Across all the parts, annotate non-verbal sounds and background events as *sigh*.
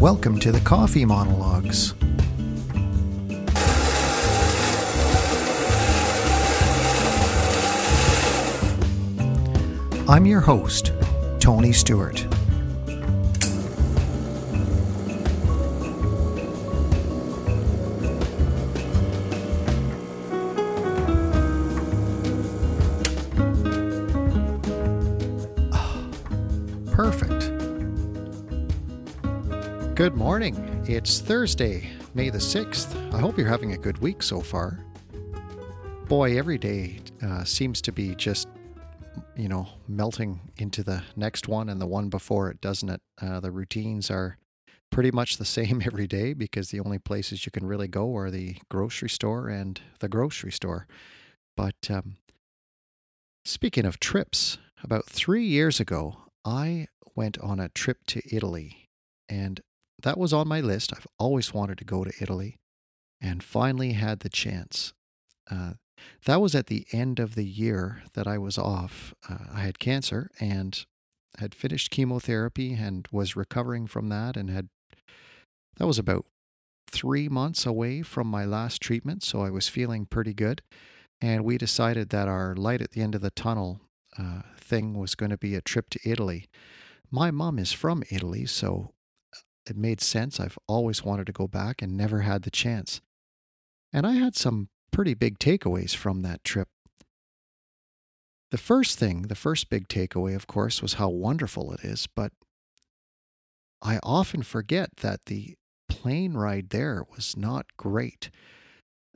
Welcome to the Coffee Monologues. I'm your host, Tony Stewart. Good morning. It's Thursday, May the 6th. I hope you're having a good week so far. Boy, every day uh, seems to be just, you know, melting into the next one and the one before it, doesn't it? Uh, the routines are pretty much the *laughs* same every day because the only places you can really go are the grocery store and the grocery store. But um, speaking of trips, about three years ago, I went on a trip to Italy, and that was on my list. I've always wanted to go to Italy and finally had the chance. Uh, that was at the end of the year that I was off. Uh, I had cancer and had finished chemotherapy and was recovering from that, and had that was about three months away from my last treatment, so I was feeling pretty good. And we decided that our light at the end of the tunnel uh, thing was going to be a trip to Italy. My mom is from Italy, so it made sense. I've always wanted to go back and never had the chance. And I had some pretty big takeaways from that trip. The first thing, the first big takeaway, of course, was how wonderful it is, but I often forget that the plane ride there was not great.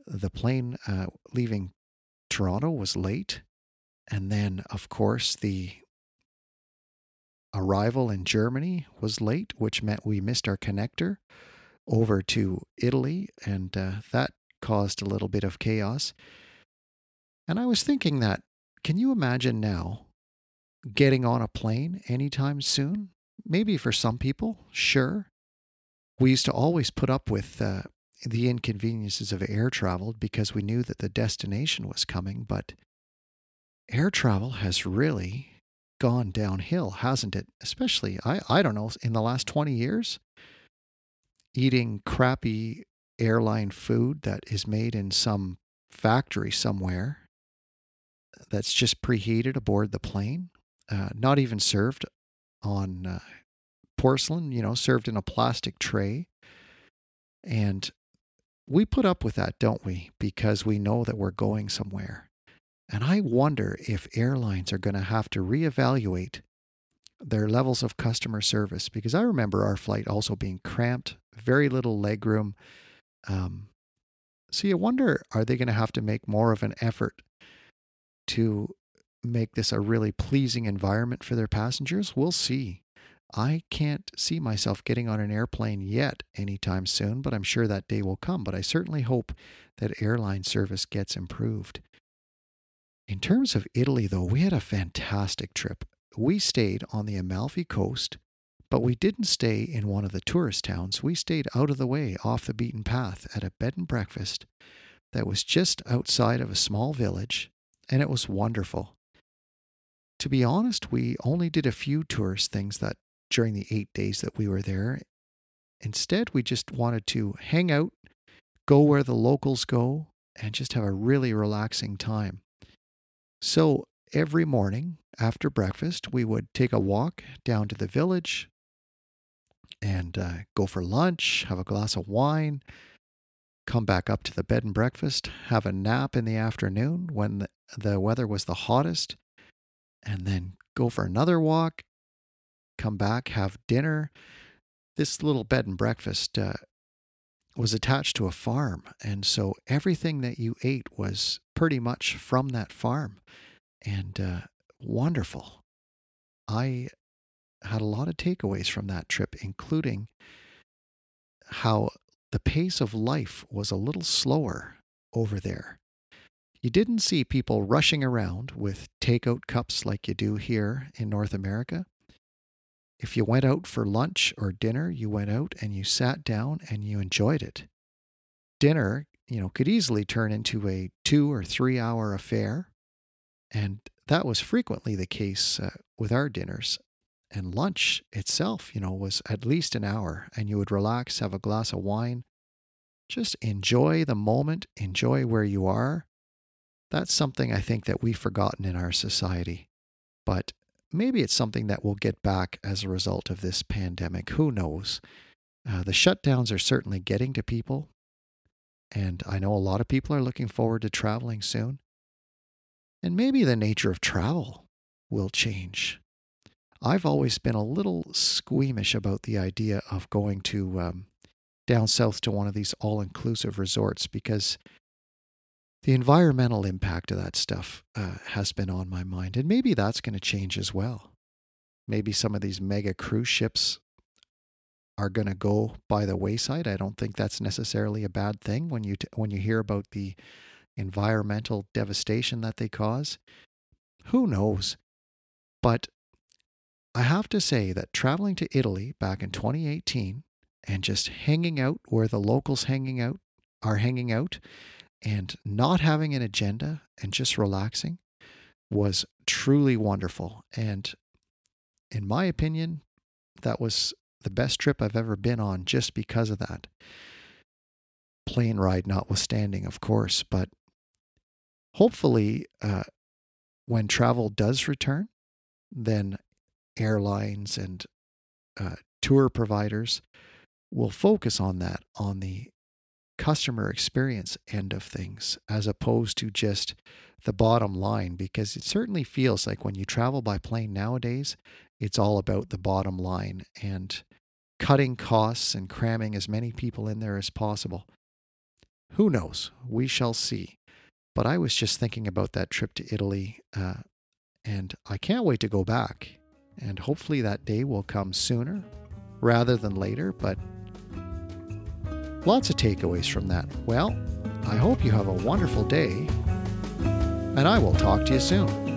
The plane uh, leaving Toronto was late. And then, of course, the arrival in Germany was late, which meant we missed our connector over to Italy, and uh, that caused a little bit of chaos. And I was thinking that, can you imagine now getting on a plane anytime soon? Maybe for some people, sure. We used to always put up with uh, the inconveniences of air travel because we knew that the destination was coming, but air travel has really gone downhill, hasn't it? Especially, I, I don't know, in the last 20 years, eating crappy airline food that is made in some factory somewhere that's just preheated aboard the plane, uh, not even served on uh, porcelain, you know, served in a plastic tray. And we put up with that, don't we? Because we know that we're going somewhere. And I wonder if airlines are going to have to reevaluate their levels of customer service because I remember our flight also being cramped, very little legroom. Um, so you wonder are they going to have to make more of an effort to make this a really pleasing environment for their passengers? We'll see. I can't see myself getting on an airplane yet anytime soon, but I'm sure that day will come. But I certainly hope that airline service gets improved. In terms of Italy, though, we had a fantastic trip. We stayed on the Amalfi coast, but we didn't stay in one of the tourist towns. We stayed out of the way, off the beaten path, at a bed and breakfast that was just outside of a small village, and it was wonderful. To be honest, we only did a few tourist things that during the eight days that we were there. Instead, we just wanted to hang out, go where the locals go, and just have a really relaxing time. So every morning after breakfast, we would take a walk down to the village and uh, go for lunch, have a glass of wine, come back up to the bed and breakfast, have a nap in the afternoon when the, the weather was the hottest, and then go for another walk, come back, have dinner. This little bed and breakfast uh, was attached to a farm. And so everything that you ate was pretty much from that farm and uh, wonderful. I had a lot of takeaways from that trip, including how the pace of life was a little slower over there. You didn't see people rushing around with takeout cups like you do here in North America. If you went out for lunch or dinner, you went out and you sat down and you enjoyed it. Dinner, you know, could easily turn into a two or three hour affair. And that was frequently the case uh, with our dinners. and lunch itself, you know, was at least an hour and you would relax, have a glass of wine, just enjoy the moment, enjoy where you are. That's something I think that we've forgotten in our society. But maybe it's something that we'll get back as a result of this pandemic. Who knows? Uh, the shutdowns are certainly getting to people. And I know a lot of people are looking forward to traveling soon. And maybe the nature of travel will change. I've always been a little squeamish about the idea of going to um, down south to one of these all inclusive resorts because the environmental impact of that stuff uh, has been on my mind. And maybe that's going to change as well. Maybe some of these mega cruise ships are going to go by the wayside. I don't think that's necessarily a bad thing when you t- when you hear about the environmental devastation that they cause. Who knows? But I have to say that traveling to Italy back in 2018 and just hanging out where the locals hanging out are hanging out and not having an agenda and just relaxing was truly wonderful. And in my opinion, that was the best trip I've ever been on just because of that. Plane ride notwithstanding, of course, but hopefully, uh, when travel does return, then airlines and uh, tour providers will focus on that, on the customer experience end of things, as opposed to just the bottom line, because it certainly feels like when you travel by plane nowadays, it's all about the bottom line and cutting costs and cramming as many people in there as possible. Who knows? We shall see. But I was just thinking about that trip to Italy, uh, and I can't wait to go back. And hopefully that day will come sooner rather than later. But lots of takeaways from that. Well, I hope you have a wonderful day, and I will talk to you soon.